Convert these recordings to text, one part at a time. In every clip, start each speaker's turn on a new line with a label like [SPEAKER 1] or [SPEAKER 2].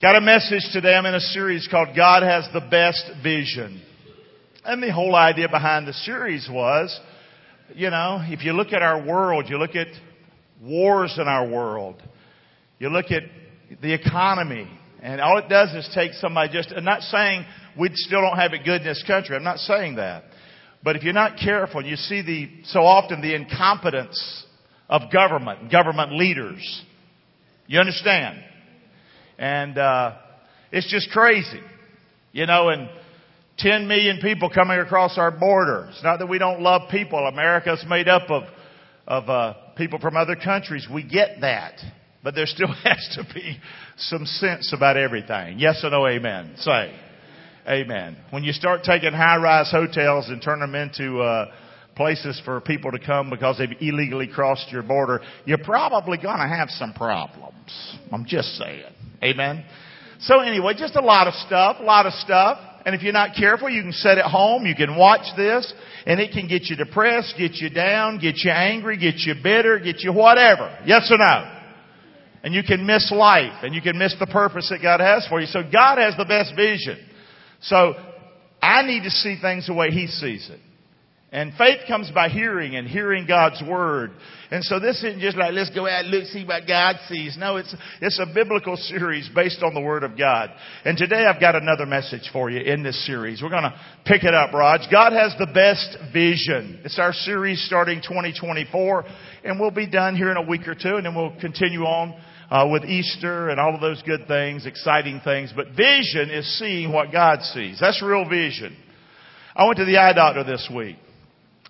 [SPEAKER 1] Got a message today. I'm in a series called God Has the Best Vision. And the whole idea behind the series was, you know, if you look at our world, you look at wars in our world, you look at the economy, and all it does is take somebody just, I'm not saying we still don't have it good in this country. I'm not saying that. But if you're not careful, you see the, so often the incompetence of government, government leaders. You understand? And, uh, it's just crazy. You know, and 10 million people coming across our border. It's not that we don't love people. America's made up of, of, uh, people from other countries. We get that. But there still has to be some sense about everything. Yes or no, amen. Say. Amen. When you start taking high-rise hotels and turn them into, uh, places for people to come because they've illegally crossed your border, you're probably gonna have some problems. I'm just saying. Amen. So anyway, just a lot of stuff, a lot of stuff. And if you're not careful, you can sit at home, you can watch this, and it can get you depressed, get you down, get you angry, get you bitter, get you whatever. Yes or no? And you can miss life, and you can miss the purpose that God has for you. So God has the best vision. So I need to see things the way He sees it. And faith comes by hearing and hearing God's Word. And so this isn't just like, let's go out and look, see what God sees. No, it's, it's a biblical series based on the Word of God. And today I've got another message for you in this series. We're gonna pick it up, Raj. God has the best vision. It's our series starting 2024, and we'll be done here in a week or two, and then we'll continue on uh, with Easter and all of those good things, exciting things. But vision is seeing what God sees. That's real vision. I went to the eye doctor this week.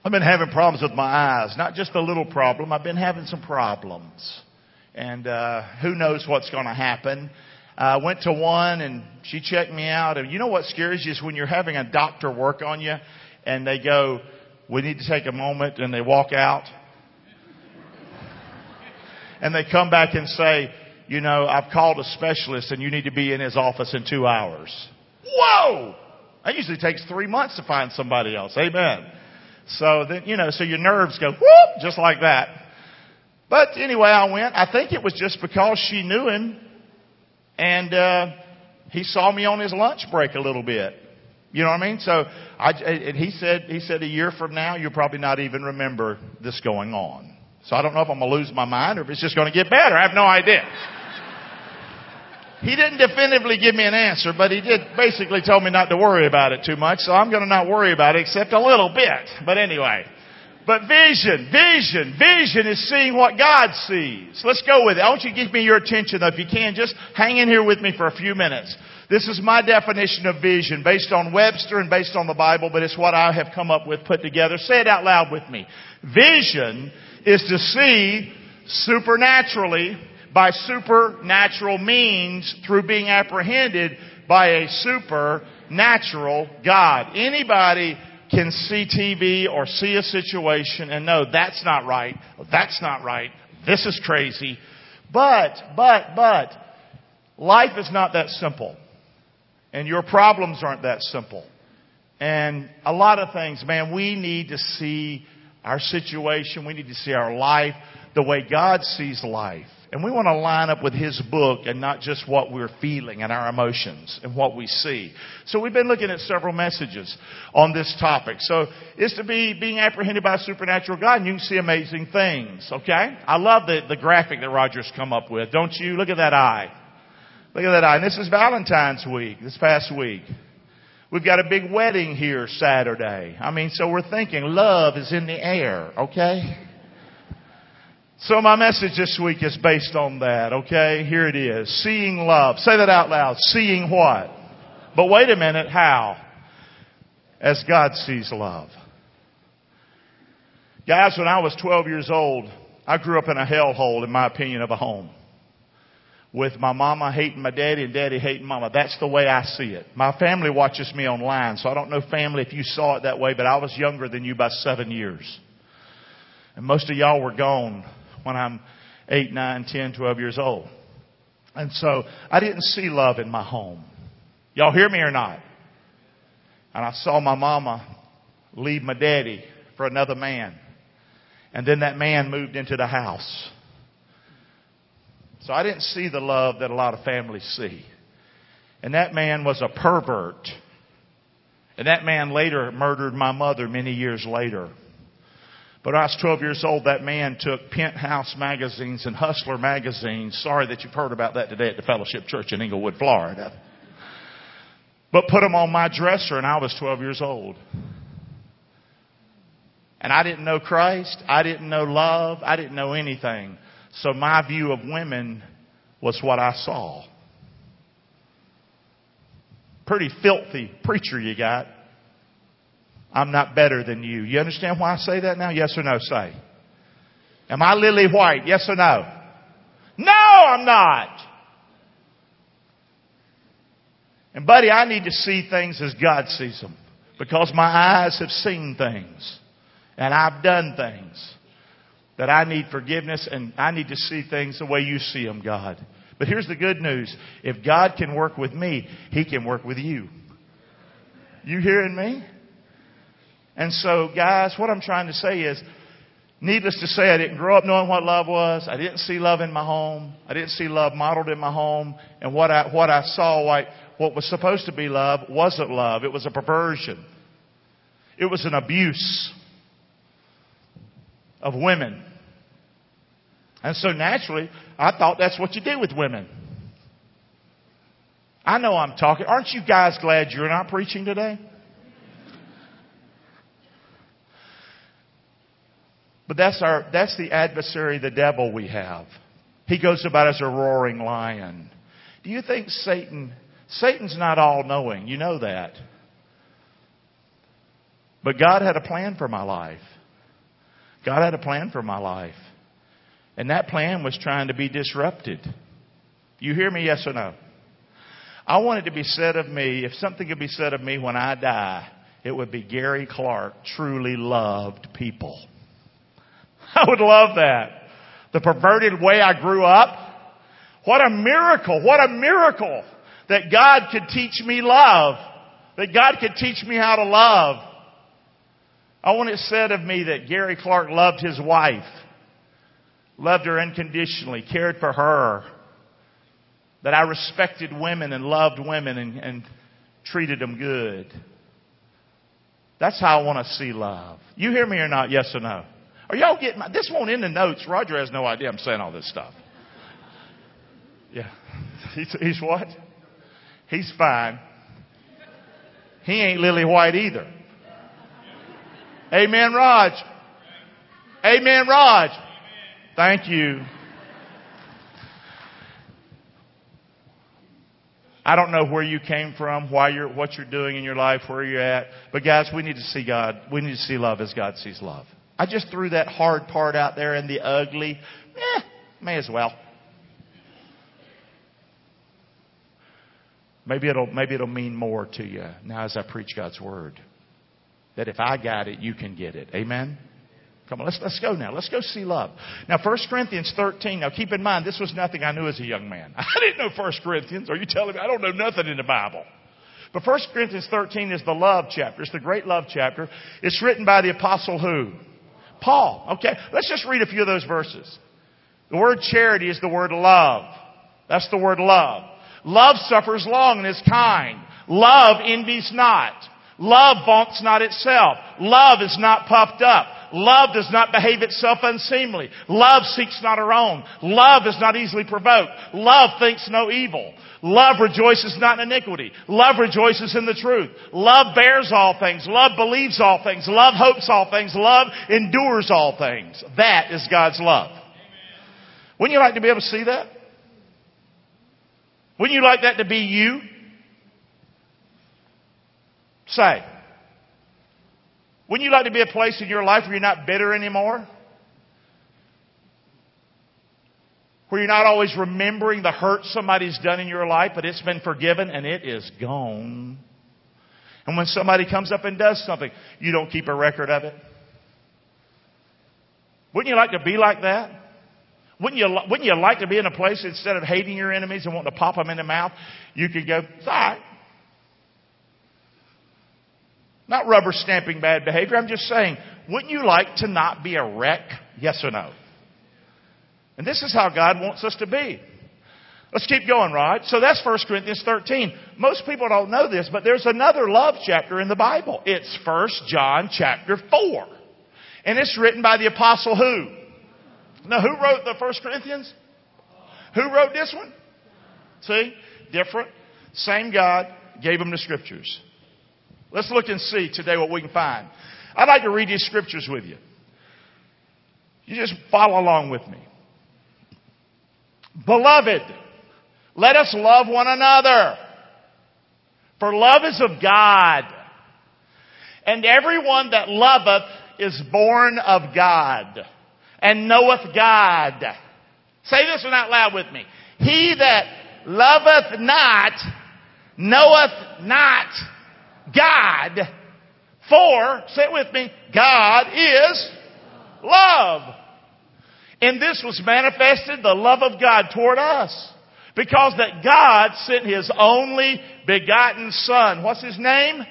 [SPEAKER 1] I've been having problems with my eyes. Not just a little problem. I've been having some problems. And, uh, who knows what's going to happen. I uh, went to one and she checked me out. And you know what scares you is when you're having a doctor work on you and they go, we need to take a moment and they walk out. and they come back and say, you know, I've called a specialist and you need to be in his office in two hours. Whoa! That usually takes three months to find somebody else. Amen. So then, you know, so your nerves go whoop, just like that. But anyway, I went. I think it was just because she knew him and, uh, he saw me on his lunch break a little bit. You know what I mean? So I, and he said, he said a year from now, you'll probably not even remember this going on. So I don't know if I'm going to lose my mind or if it's just going to get better. I have no idea. He didn't definitively give me an answer, but he did basically tell me not to worry about it too much, so I'm going to not worry about it except a little bit. But anyway. But vision, vision, vision is seeing what God sees. Let's go with it. I want you to give me your attention though, if you can. Just hang in here with me for a few minutes. This is my definition of vision based on Webster and based on the Bible, but it's what I have come up with, put together. Say it out loud with me. Vision is to see supernaturally by supernatural means through being apprehended by a supernatural God. Anybody can see TV or see a situation and know that's not right, that's not right, this is crazy. But, but, but, life is not that simple. And your problems aren't that simple. And a lot of things, man, we need to see our situation, we need to see our life the way God sees life. And we want to line up with His book and not just what we're feeling and our emotions and what we see. So we've been looking at several messages on this topic. So it's to be being apprehended by a supernatural God and you can see amazing things. Okay? I love the, the graphic that Roger's come up with. Don't you? Look at that eye. Look at that eye. And this is Valentine's week, this past week. We've got a big wedding here Saturday. I mean, so we're thinking love is in the air, okay? So my message this week is based on that, okay? Here it is. Seeing love. Say that out loud. Seeing what? But wait a minute, how? As God sees love. Guys, when I was 12 years old, I grew up in a hellhole, in my opinion, of a home. With my mama hating my daddy and daddy hating mama. That's the way I see it. My family watches me online, so I don't know family if you saw it that way, but I was younger than you by seven years. And most of y'all were gone when I'm 8, 9, 10, 12 years old. And so I didn't see love in my home. Y'all hear me or not? And I saw my mama leave my daddy for another man. And then that man moved into the house. So I didn't see the love that a lot of families see. And that man was a pervert. And that man later murdered my mother many years later. But when I was 12 years old, that man took Penthouse magazines and Hustler magazines. Sorry that you've heard about that today at the Fellowship Church in Englewood, Florida. But put them on my dresser and I was 12 years old. And I didn't know Christ. I didn't know love. I didn't know anything. So my view of women was what I saw. Pretty filthy preacher you got. I'm not better than you. You understand why I say that now? Yes or no? Say. Am I lily white? Yes or no? No, I'm not. And buddy, I need to see things as God sees them. Because my eyes have seen things. And I've done things. That I need forgiveness and I need to see things the way you see them, God. But here's the good news. If God can work with me, He can work with you. You hearing me? And so, guys, what I'm trying to say is, needless to say, I didn't grow up knowing what love was. I didn't see love in my home. I didn't see love modeled in my home. And what I, what I saw, like, what was supposed to be love wasn't love. It was a perversion. It was an abuse of women. And so naturally, I thought that's what you do with women. I know I'm talking. Aren't you guys glad you're not preaching today? But that's our, that's the adversary, the devil we have. He goes about as a roaring lion. Do you think Satan, Satan's not all knowing. You know that. But God had a plan for my life. God had a plan for my life. And that plan was trying to be disrupted. You hear me, yes or no? I want it to be said of me, if something could be said of me when I die, it would be Garry Clark truly loved people. I would love that. The perverted way I grew up. What a miracle. What a miracle that God could teach me love. That God could teach me how to love. I want it said of me that Garry Clark loved his wife. Loved her unconditionally. Cared for her. That I respected women and loved women and, and treated them good. That's how I want to see love. You hear me or not? Yes or no? Are y'all getting my, this won't in the notes. Roger has no idea I'm saying all this stuff. Yeah. He's, he's what? He's fine. He ain't lily white either. Amen, Raj. Amen, Raj. Thank you. I don't know where you came from, why you're, what you're doing in your life, where you're at. But guys, we need to see God. We need to see love as God sees love. I just threw that hard part out there and the ugly. Eh, may as well. Maybe it'll, maybe it'll mean more to you now as I preach God's Word. That if I got it, you can get it. Amen? Come on, let's, let's go now. Let's go see love. Now, 1 Corinthians 13. Now, keep in mind, this was nothing I knew as a young man. I didn't know 1 Corinthians. Are you telling me I don't know nothing in the Bible? But 1 Corinthians 13 is the love chapter. It's the great love chapter. It's written by the apostle who? Paul. Okay, let's just read a few of those verses. The word charity is the word love. That's the word love. Love suffers long and is kind. Love envies not. Love vaunts not itself. Love is not puffed up. Love does not behave itself unseemly. Love seeks not her own. Love is not easily provoked. Love thinks no evil. Love rejoices not in iniquity. Love rejoices in the truth. Love bears all things. Love believes all things. Love hopes all things. Love endures all things. That is God's love. Wouldn't you like to be able to see that? Wouldn't you like that to be you? Say. Wouldn't you like to be a place in your life where you're not bitter anymore? Where you're not always remembering the hurt somebody's done in your life, but it's been forgiven and it is gone. And when somebody comes up and does something, you don't keep a record of it. Wouldn't you like to be like that? Wouldn't you, wouldn't you like to be in a place instead of hating your enemies and wanting to pop them in the mouth, you could go, it's all right. Not rubber stamping bad behavior. I'm just saying, wouldn't you like to not be a wreck? Yes or no? And this is how God wants us to be. Let's keep going, Rod. So that's 1 Corinthians 13. Most people don't know this, but there's another love chapter in the Bible. It's 1 John chapter 4. And it's written by the apostle who? Now, who wrote the 1 Corinthians? Who wrote this one? See? Different. Same God gave them the scriptures. Let's look and see today what we can find. I'd like to read these scriptures with you. You just follow along with me. Beloved, let us love one another. For love is of God. And everyone that loveth is born of God and knoweth God. Say this one out loud with me. He that loveth not knoweth not God. For, say it with me, God is love. And this was manifested the love of God toward us. Because that God sent His only begotten Son. What's His name?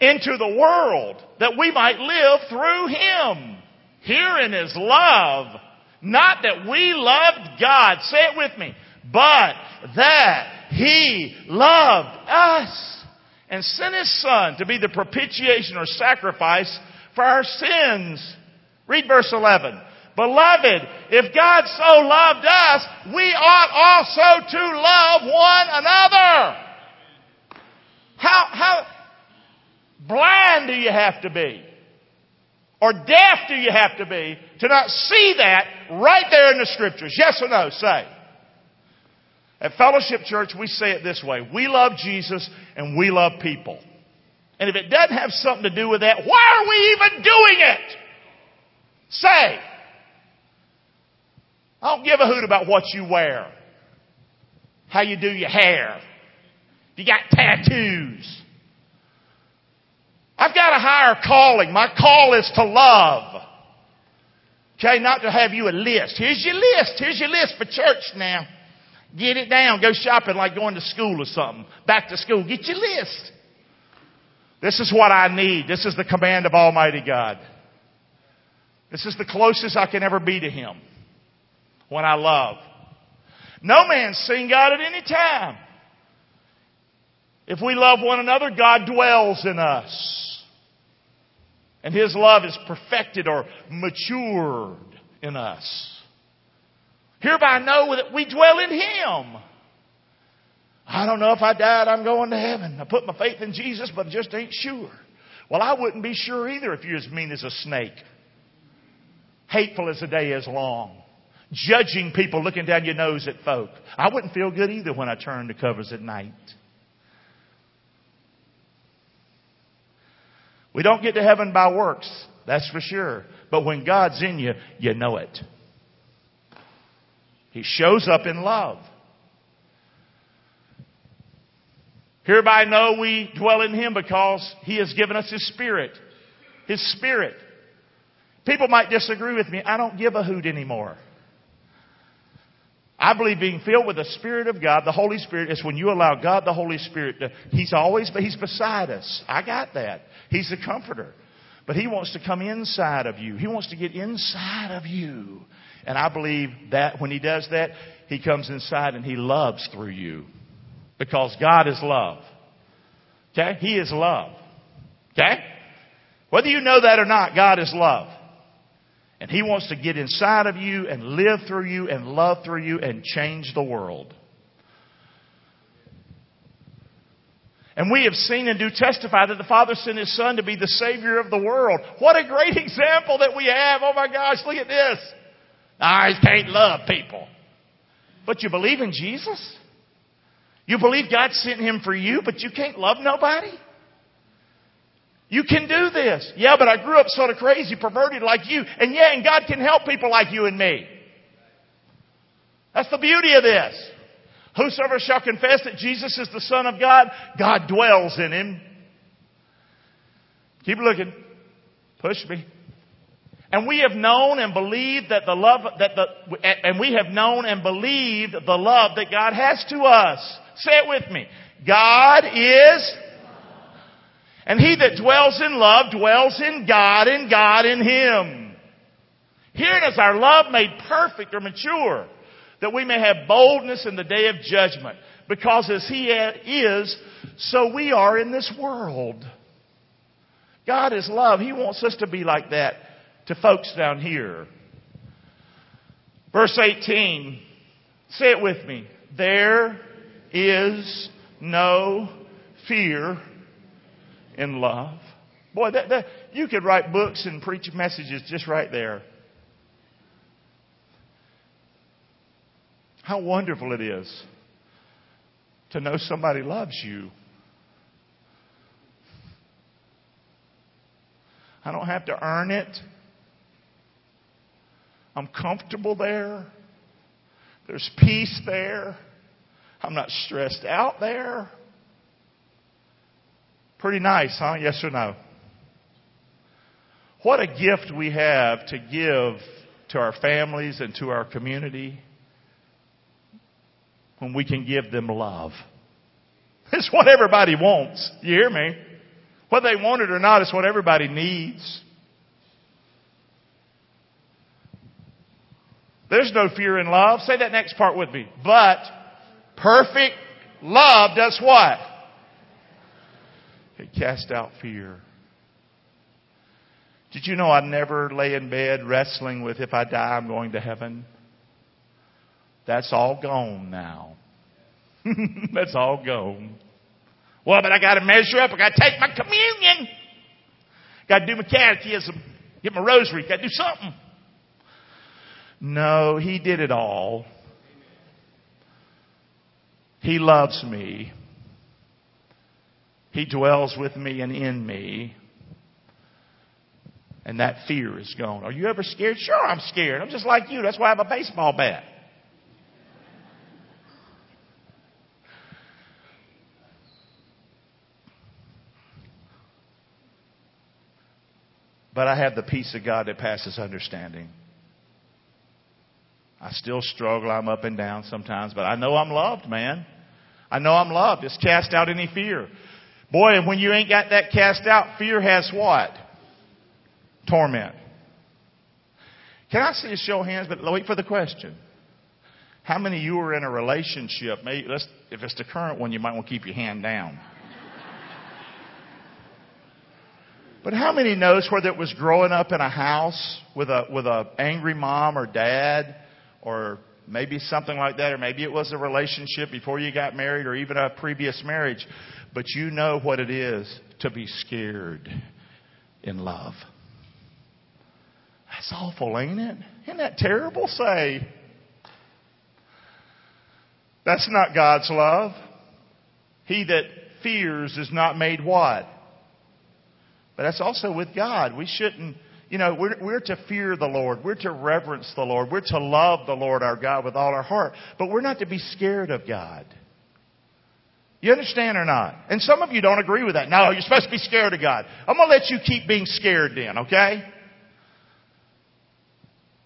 [SPEAKER 1] Into the world that we might live through Him. Herein is love. Not that we loved God. Say it with me. But that He loved us and sent His Son to be the propitiation or sacrifice for our sins. Read verse 11. Beloved, if God so loved us, we ought also to love one another. How, how blind do you have to be? Or deaf do you have to be to not see that right there in the scriptures? Yes or no? Say. At Fellowship Church, we say it this way. We love Jesus and we love people. And if it doesn't have something to do with that, why are we even doing it? Say. I don't give a hoot about what you wear, how you do your hair, you got tattoos. I've got a higher calling. My call is to love. Okay, not to have you a list. Here's your list. Here's your list for church now. Get it down. Go shopping like going to school or something. Back to school. Get your list. This is what I need. This is the command of Almighty God. This is the closest I can ever be to Him when I love. No man's seen God at any time. If we love one another, God dwells in us. And His love is perfected or matured in us. Hereby know that we dwell in Him. I don't know if I died, I'm going to heaven. I put my faith in Jesus, but I just ain't sure. Well, I wouldn't be sure either if you're as mean as a snake. Hateful as the day is long judging people, looking down your nose at folk. I wouldn't feel good either when I turned the covers at night. We don't get to heaven by works, that's for sure. But when God's in you, you know it. He shows up in love. Hereby know we dwell in Him because He has given us His Spirit. His Spirit. People might disagree with me. I don't give a hoot anymore. I believe being filled with the Spirit of God, the Holy Spirit, is when you allow God, the Holy Spirit, to, He's always, but He's beside us. I got that. He's the comforter. But He wants to come inside of you. He wants to get inside of you. And I believe that when He does that, He comes inside and He loves through you. Because God is love. Okay? He is love. Okay? Whether you know that or not, God is love. And He wants to get inside of you and live through you and love through you and change the world. And we have seen and do testify that the Father sent His Son to be the Savior of the world. What a great example that we have. Oh my gosh, look at this. I can't love people. But you believe in Jesus? You believe God sent Him for you, but you can't love nobody? You can do this. Yeah, but I grew up sort of crazy, perverted like you. And yeah, and God can help people like you and me. That's the beauty of this. Whosoever shall confess that Jesus is the Son of God, God dwells in him. Keep looking. Push me. And we have known and believed that the love that the and we have known and believed the love that God has to us. Say it with me. God is and he that dwells in love dwells in God and God in him. Herein is our love made perfect or mature. that we may have boldness in the day of judgment. Because as He is, so we are in this world. God is love. He wants us to be like that to folks down here. Verse 18, say it with me. There is no fear in love. Boy, that, that, you could write books and preach messages just right there. How wonderful it is to know somebody loves you. I don't have to earn it. I'm comfortable there. There's peace there. I'm not stressed out there. Pretty nice, huh? Yes or no? What a gift we have to give to our families and to our community when we can give them love. It's what everybody wants. You hear me? Whether they want it or not, it's what everybody needs. There's no fear in love. Say that next part with me. But perfect love does what? It casts out fear. Did you know I never lay in bed wrestling with if I die, I'm going to heaven? That's all gone now. That's all gone. Well, but I got to measure up. I got to take my communion. Got to do my catechism. Get my rosary. Got to do something. No, He did it all. He loves me. He dwells with me and in me. And that fear is gone. Are you ever scared? Sure, I'm scared. I'm just like you. That's why I have a baseball bat. But I have the peace of God that passes understanding. I still struggle. I'm up and down sometimes, but I know I'm loved, man. I know I'm loved. It's cast out any fear. Boy, and when you ain't got that cast out, fear has what? Torment. Can I see a show of hands? But wait for the question. How many of you are in a relationship? Maybe let's, if it's the current one, you might want to keep your hand down. But how many knows whether it was growing up in a house with a with a angry mom or dad, or maybe something like that, or maybe it was a relationship before you got married, or even a previous marriage, but you know what it is to be scared in love. That's awful, ain't it? Isn't that terrible? Say. That's not God's love. He that fears is not made what? But that's also with God. We shouldn't, you know, we're, we're to fear the Lord. We're to reverence the Lord. We're to love the Lord our God with all our heart. But we're not to be scared of God. You understand or not? And some of you don't agree with that. No, you're supposed to be scared of God. I'm going to let you keep being scared then, okay?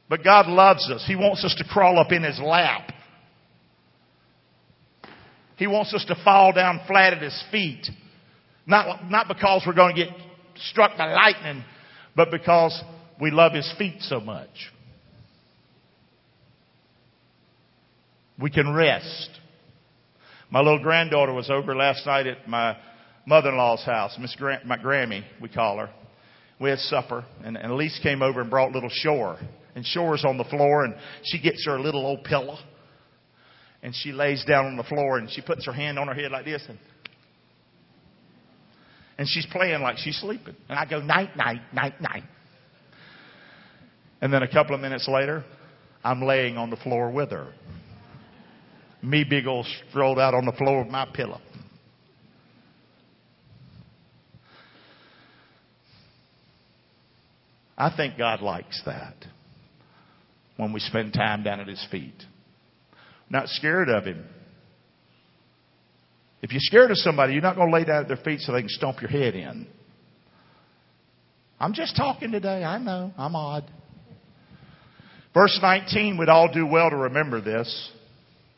[SPEAKER 1] But God loves us. He wants us to crawl up in His lap. He wants us to fall down flat at His feet. Not, not because we're going to get struck by lightning, but because we love His feet so much. We can rest. My little granddaughter was over last night at my mother-in-law's house, Miss Gra- my Grammy, we call her. We had supper, and, and Elise came over and brought little Shore. And Shore's on the floor, and she gets her little old pillow, and she lays down on the floor, and she puts her hand on her head like this, and and she's playing like she's sleeping. And I go, night, night, night, night. And then a couple of minutes later, I'm laying on the floor with her. Me big old strolled out on the floor with my pillow. I think God likes that when we spend time down at His feet. Not scared of Him. If you're scared of somebody, you're not going to lay down at their feet so they can stomp your head in. I'm just talking today. I know. I'm odd. Verse 19, we'd all do well to remember this.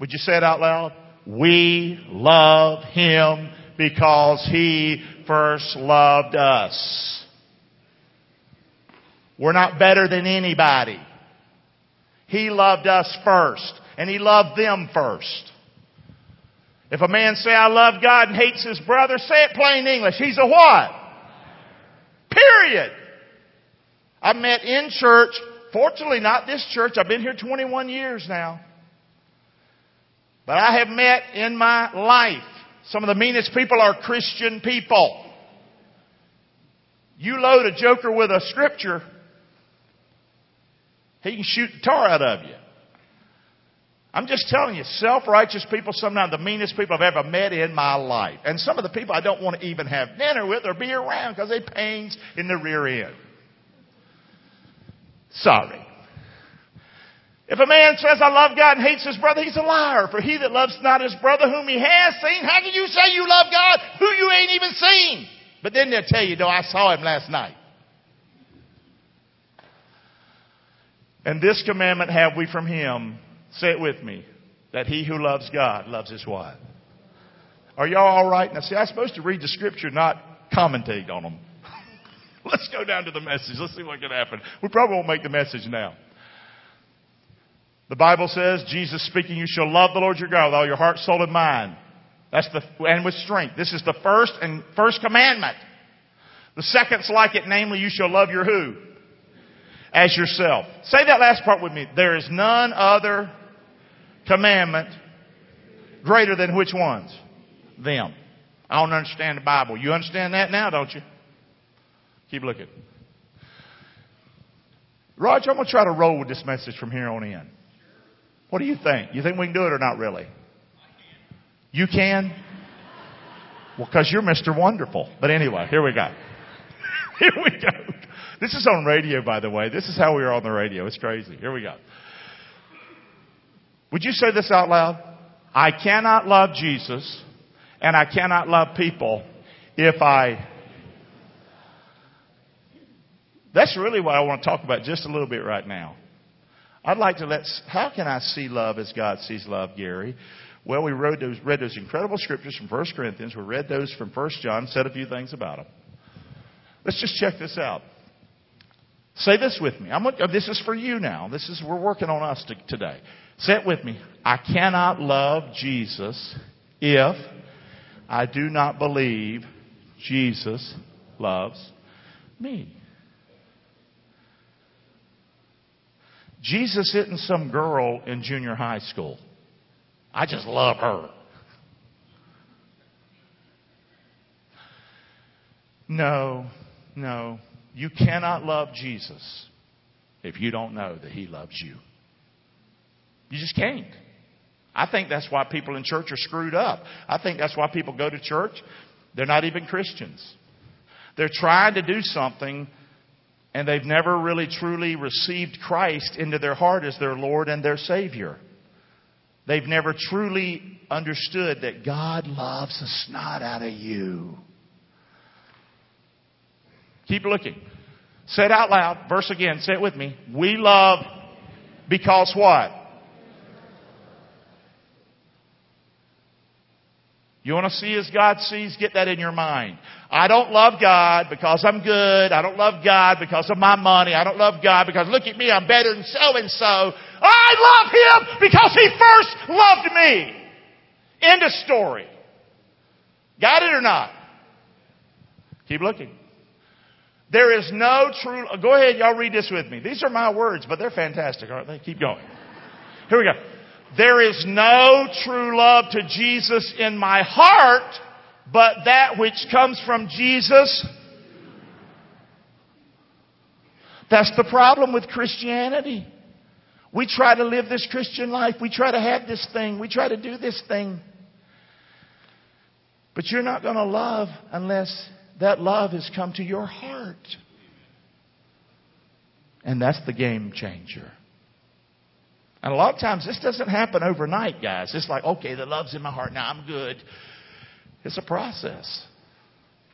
[SPEAKER 1] Would you say it out loud? We love Him because He first loved us. We're not better than anybody. He loved us first. and he loved them first. If a man say, I love God and hates his brother, say it plain English. He's a what? Period. I met in church, fortunately not this church, I've been here 21 years now. But I have met in my life some of the meanest people are Christian people. You load a joker with a scripture, he can shoot the tar out of you. I'm just telling you, self-righteous people, sometimes the meanest people I've ever met in my life. And some of the people I don't want to even have dinner with or be around because they pains in the rear end. Sorry. If a man says, I love God and hates his brother, he's a liar. For he that loves not his brother whom he has seen, how can you say you love God who you ain't even seen? But then they'll tell you, no, I saw him last night. And this commandment have we from him, say it with me, that he who loves God loves his wife. Are y'all all right? Now see, I'm supposed to read the scripture, not commentate on them. Let's go down to the message. Let's see what can happen. We probably won't make the message now. The Bible says, Jesus speaking, you shall love the Lord your God with all your heart, soul, and mind. That's the, and with strength. This is the first and first commandment. The second's like it, namely, you shall love your who? As yourself. Say that last part with me. There is none other commandment greater than which ones? Them. I don't understand the Bible. You understand that now, don't you? Keep looking. Roger, I'm going to try to roll with this message from here on in. What do you think? You think we can do it or not really? You can? Well, because you're Mr. Wonderful. But anyway, here we go. here we go. This is on radio, by the way. This is how we are on the radio. It's crazy. Here we go. Would you say this out loud? I cannot love Jesus and I cannot love people if I. That's really what I want to talk about just a little bit right now. I'd like to let, how can I see love as God sees love, Garry? Well, we read those, read those incredible scriptures from 1 Corinthians. We read those from 1 John, said a few things about them. Let's just check this out. Say this with me. I'm, this is for you now. This is, we're working on us to, today. Say it with me. I cannot love Jesus if I do not believe Jesus loves me. Jesus isn't some girl in junior high school. I just love her. No, no. You cannot love Jesus if you don't know that He loves you. You just can't. I think that's why people in church are screwed up. I think that's why people go to church. They're not even Christians. They're trying to do something and they've never really truly received Christ into their heart as their Lord and their Savior. They've never truly understood that God loves the snot out of you. Keep looking. Say it out loud. Verse again. Say it with me. We love because what? You want to see as God sees? Get that in your mind. I don't love God because I'm good. I don't love God because of my money. I don't love God because look at me, I'm better than so and so. I love Him because He first loved me. End of story. Got it or not? Keep looking. There is no true, go ahead, y'all read this with me. These are my words, but they're fantastic, aren't they? Keep going. Here we go. There is no true love to Jesus in my heart, but that which comes from Jesus. That's the problem with Christianity. We try to live this Christian life. We try to have this thing. We try to do this thing. But you're not going to love unless that love has come to your heart. And that's the game changer. And a lot of times this doesn't happen overnight, guys. It's like, okay, the love's in my heart. Now I'm good. It's a process.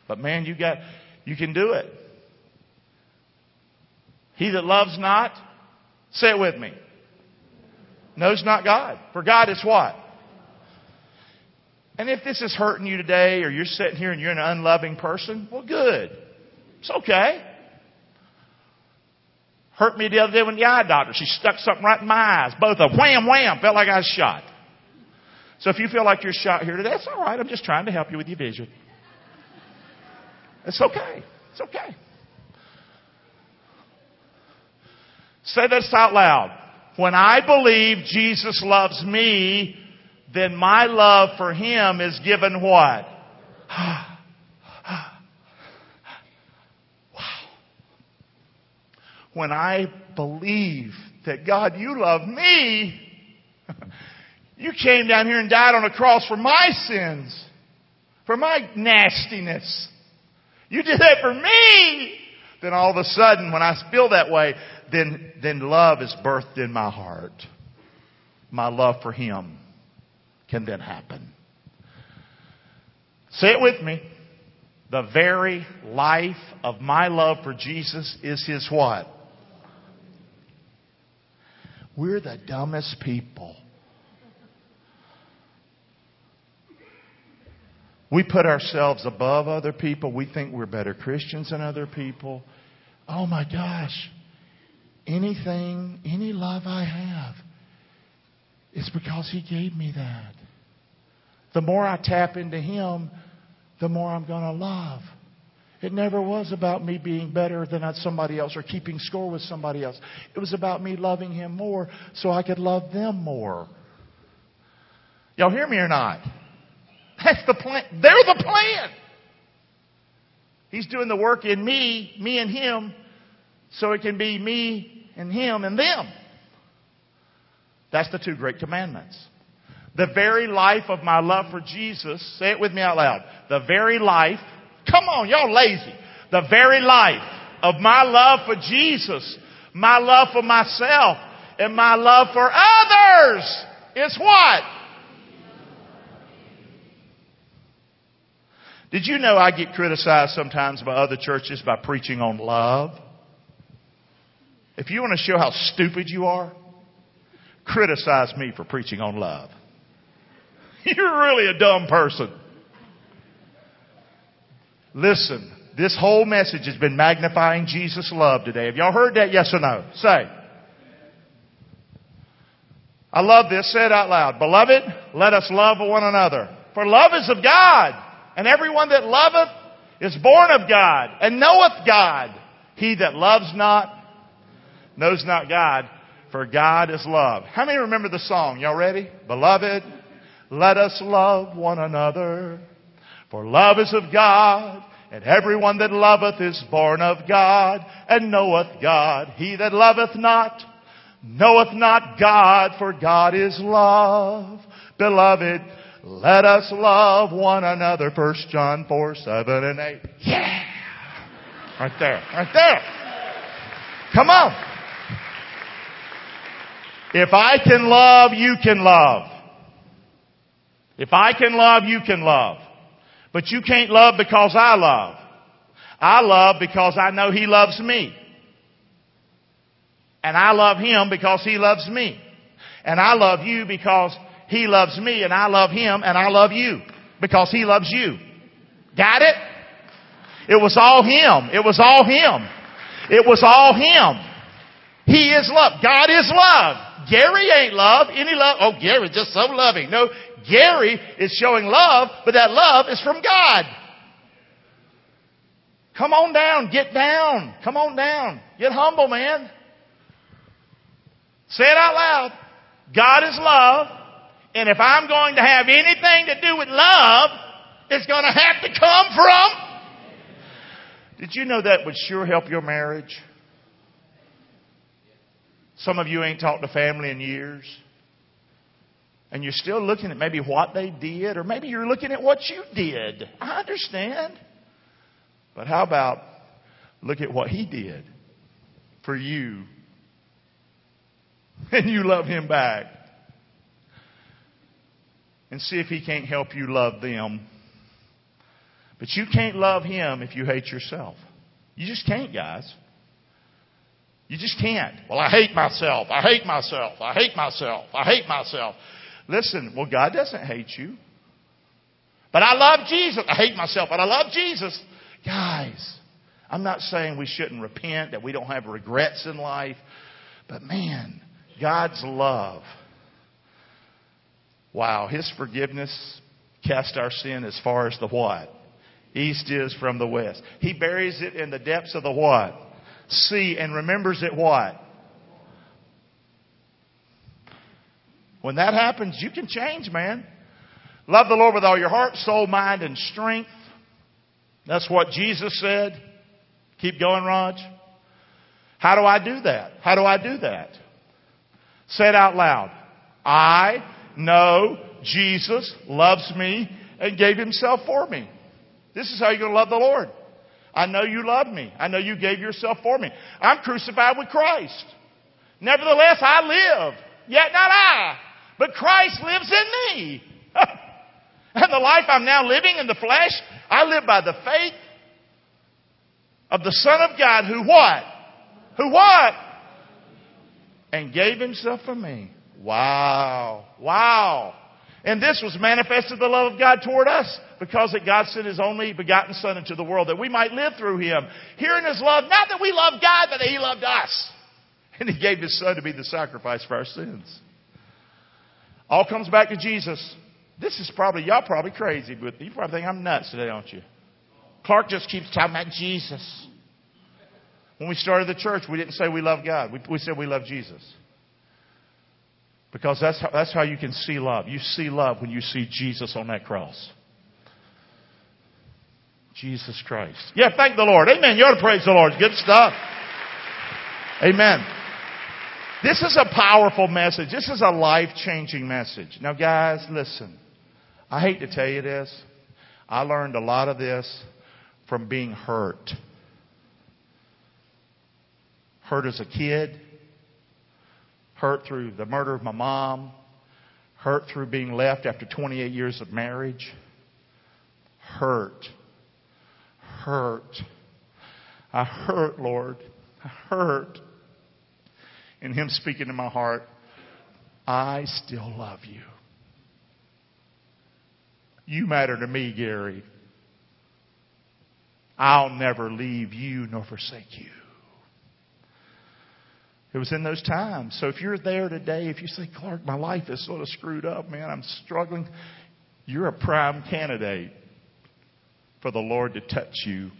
[SPEAKER 1] But man, you got, you can do it. He that loves not, say it with me, knows not God. For God is what? And if this is hurting you today, or you're sitting here and you're an unloving person, well, good. It's okay. Hurt me the other day when the eye doctor. She stuck something right in my eyes. Both of. Wham, wham. Felt like I was shot. So if you feel like you're shot here today, that's all right. I'm just trying to help you with your vision. It's okay. It's okay. Say this out loud. When I believe Jesus loves me, then my love for Him is given what? Ah. When I believe that God, you love me, you came down here and died on a cross for my sins, for my nastiness. You did that for me. Then all of a sudden, when I feel that way, then, then love is birthed in my heart. My love for Him can then happen. Say it with me. The very life of my love for Jesus is His what? We're the dumbest people. We put ourselves above other people. We think we're better Christians than other people. Oh my gosh anything, any love I have, is because He gave me that. The more I tap into Him, the more I'm going to love. It never was about me being better than somebody else or keeping score with somebody else. It was about me loving Him more so I could love them more. Y'all hear me or not? That's the plan. They're the plan. He's doing the work in me, me and Him, so it can be me and him and them. That's the two great commandments. The very life of my love for Jesus, say it with me out loud. The very life, come on, y'all lazy. The very life of my love for Jesus, my love for myself, and my love for others is what? Did you know I get criticized sometimes by other churches by preaching on love? If you want to show how stupid you are, criticize me for preaching on love. You're really a dumb person. Listen, this whole message has been magnifying Jesus' love today. Have y'all heard that? Yes or no? Say. I love this. Say it out loud. Beloved, let us love one another. For love is of God, and everyone that loveth is born of God, and knoweth God. He that loves not knows not God, for God is love. How many remember the song? Y'all ready? Beloved, let us love one another, for love is of God, and everyone that loveth is born of God, and knoweth God. He that loveth not, knoweth not God, for God is love. Beloved, let us love one another. First John 4, 7 and 8. Yeah! Right there. Right there. Come on. If I can love, you can love. If I can love, you can love. But you can't love because I love. I love because I know He loves me. And I love Him because He loves me. And I love you because He loves me and I love Him and I love you because He loves you. Got it? It was all Him. It was all Him. It was all Him. He is love. God is love. Garry ain't love. Any love? Oh, Garry just so loving. No, Garry is showing love, but that love is from God. Come on down. Get down. Come on down. Get humble, man. Say it out loud. God is love. And if I'm going to have anything to do with love, it's going to have to come from. Did you know that would sure help your marriage? Some of you ain't talked to family in years. And you're still looking at maybe what they did, or maybe you're looking at what you did. I understand. But how about look at what he did for you? And you love him back. And see if he can't help you love them. But you can't love him if you hate yourself. You just can't, guys. You just can't. Well, I hate myself. I hate myself. I hate myself. I hate myself. Listen, well, God doesn't hate you. But I love Jesus. I hate myself, but I love Jesus. Guys, I'm not saying we shouldn't repent, that we don't have regrets in life. But man, God's love. Wow, His forgiveness cast our sin as far as the what? East is from the west. He buries it in the depths of the what? Sea and remembers it what? When that happens, you can change, man. Love the Lord with all your heart, soul, mind, and strength. That's what Jesus said. Keep going, Raj. How do I do that? How do I do that? Say it out loud. I know Jesus loves me and gave himself for me. This is how you're going to love the Lord. I know you love me. I know you gave yourself for me. I'm crucified with Christ. Nevertheless, I live. Yet not I, but Christ lives in me. and the life I'm now living in the flesh, I live by the faith of the Son of God who what? Who what? And gave himself for me. Wow. Wow. And this was manifested the love of God toward us because that God sent His only begotten Son into the world that we might live through Him. Hearing His love, not that we love God, but that He loved us. And He gave His Son to be the sacrifice for our sins. All comes back to Jesus. This is probably, y'all probably crazy with me. You probably think I'm nuts today, don't you? Clark just keeps talking about Jesus. When we started the church, we didn't say we love God. We, we said we love Jesus. Because that's how, that's how you can see love. You see love when you see Jesus on that cross. Jesus Christ. Yeah, thank the Lord. Amen. You ought to praise the Lord. Good stuff. Amen. This is a powerful message. This is a life changing message. Now, guys, listen. I hate to tell you this. I learned a lot of this from being hurt. Hurt as a kid, hurt through the murder of my mom, hurt through being left after 28 years of marriage. Hurt. Hurt. I hurt, Lord. I hurt. And Him speaking to my heart, I still love you. You matter to me, Garry. I'll never leave you nor forsake you. It was in those times. So if you're there today, if you say, Clark, my life is sort of screwed up, man, I'm struggling, you're a prime candidate for the Lord to touch you.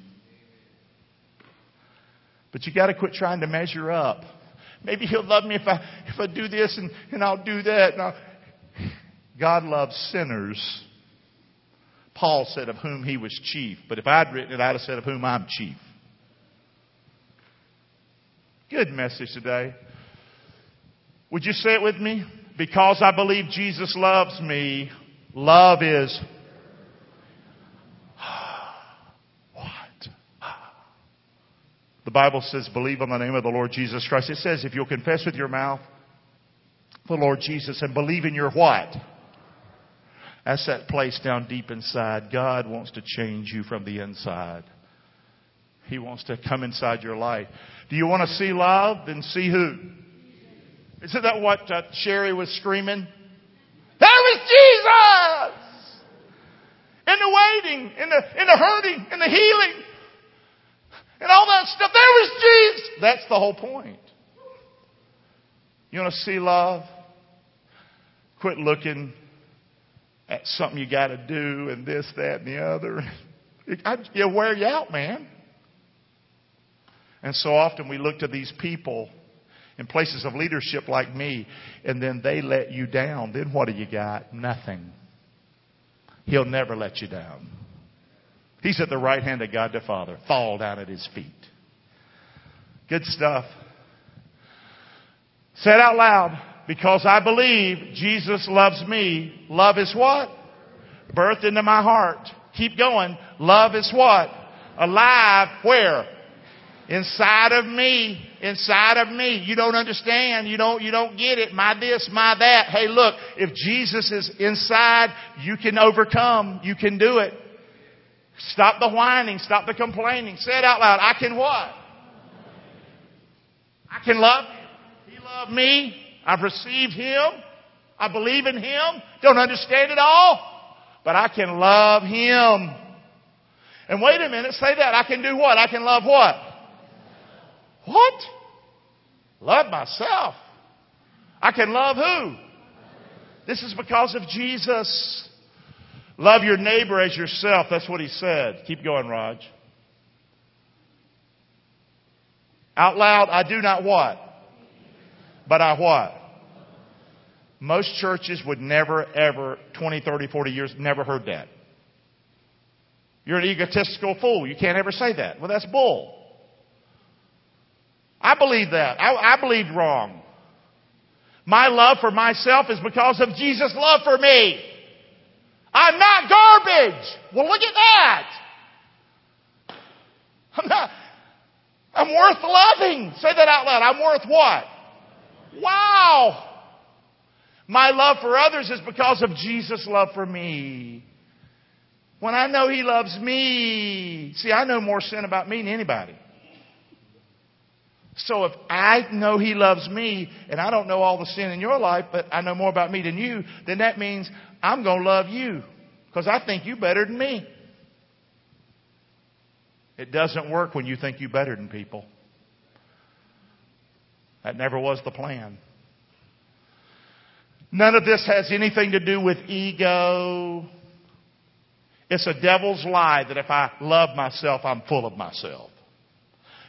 [SPEAKER 1] But you got to quit trying to measure up. Maybe He'll love me if I if I do this and, and I'll do that. And I'll... God loves sinners. Paul said of whom he was chief, but if I'd written it, I'd have said of whom I'm chief. Good message today. Would you say it with me? Because I believe Jesus loves me, love is. what? The Bible says, believe on the name of the Lord Jesus Christ. It says, if you'll confess with your mouth the Lord Jesus and believe in your what? That's that place down deep inside. God wants to change you from the inside. He wants to come inside your life. Do you want to see love? Then see who? Isn't that what uh, Sherry was screaming? There was Jesus! In the waiting, in the, in the hurting, in the healing, and all that stuff. There was Jesus! That's the whole point. You want to see love? Quit looking at something you got to do and this, that, and the other. It'll wear you out, man. And so often we look to these people in places of leadership like me, and then they let you down. Then what do you got? Nothing. He'll never let you down. He's at the right hand of God the Father. Fall down at his feet. Good stuff. Say it out loud. Because I believe Jesus loves me. Love is what? Birthed into my heart. Keep going. Love is what? Alive where? Inside of me. Inside of me. You don't understand. You don't, you don't get it. My this, my that. Hey look, if Jesus is inside, you can overcome. You can do it. Stop the whining. Stop the complaining. Say it out loud. I can what? I can love him. He loved me. I've received him. I believe in him. Don't understand it all. But I can love him. And wait a minute, say that. I can do what? I can love what? What? Love myself. I can love who? This is because of Jesus. Love your neighbor as yourself. That's what he said. Keep going, Raj. Out loud, I do not what? But I what? Most churches would never, ever, 20, 30, 40 years, never heard that. You're an egotistical fool. You can't ever say that. Well, that's bull. I believe that. I, I wrong. My love for myself is because of Jesus' love for me. I'm not garbage. Well, look at that. I'm not, I'm worth loving. Say that out loud. I'm worth what? Wow. My love for others is because of Jesus' love for me. When I know He loves me, see, I know more sin about me than anybody. So if I know He loves me and I don't know all the sin in your life, but I know more about me than you, then that means I'm going to love you because I think you better than me. It doesn't work when you think you better than people. That never was the plan. None of this has anything to do with ego. It's a devil's lie that if I love myself, I'm full of myself.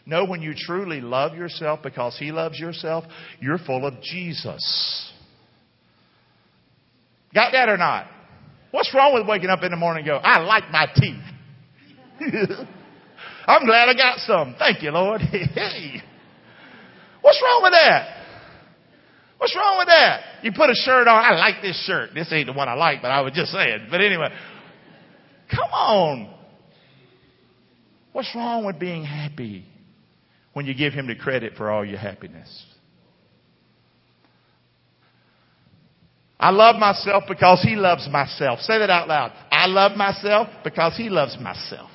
[SPEAKER 1] No, when you truly love yourself because He loves yourself, you're full of Jesus. Got that or not? What's wrong with waking up in the morning and go, I like my teeth? I'm glad I got some. Thank you, Lord. hey. What's wrong with that? What's wrong with that? You put a shirt on. I like this shirt. This ain't the one I like, but I was just saying. But anyway, come on. What's wrong with being happy when you give Him the credit for all your happiness? I love myself because He loves myself. Say that out loud. I love myself because He loves myself.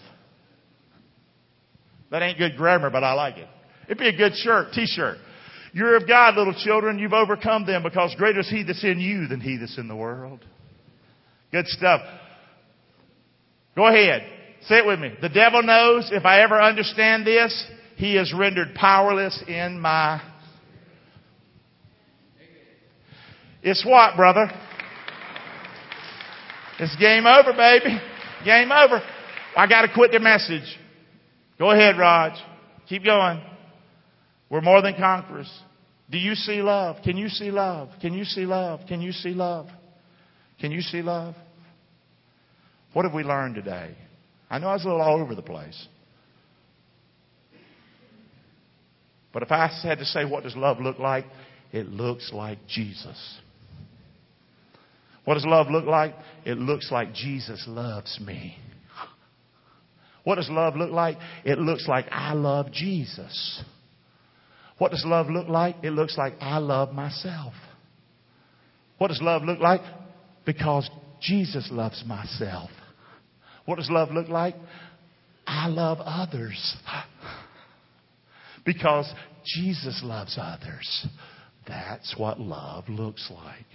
[SPEAKER 1] That ain't good grammar, but I like it. It'd be a good shirt, t-shirt. You're of God, little children. You've overcome them because greater is He that's in you than He that's in the world. Good stuff. Go ahead. Say it with me. The devil knows if I ever understand this, he is rendered powerless in my. It's what, brother? It's game over, baby. Game over. I gotta quit the message. Go ahead, Raj. Keep going. We're more than conquerors. Do you see love? Can you see love? Can you see love? Can you see love? Can you see love? What have we learned today? I know I was a little all over the place. But if I had to say, what does love look like? It looks like Jesus. What does love look like? It looks like Jesus loves me. What does love look like? It looks like I love Jesus. What does love look like? It looks like I love myself. What does love look like? Because Jesus loves myself. What does love look like? I love others. Because Jesus loves others. That's what love looks like.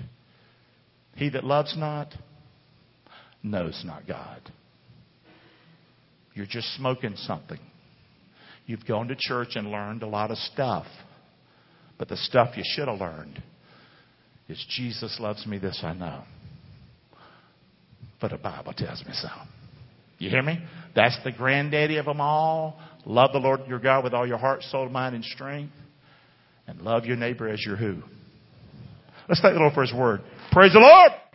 [SPEAKER 1] He that loves not knows not God. You're just smoking something. You've gone to church and learned a lot of stuff. But the stuff you should have learned is Jesus loves me, this I know. But the Bible tells me so. You hear me? That's the granddaddy of them all. Love the Lord your God with all your heart, soul, mind, and strength. And love your neighbor as your who. Let's thank the Lord for his word. Praise the Lord!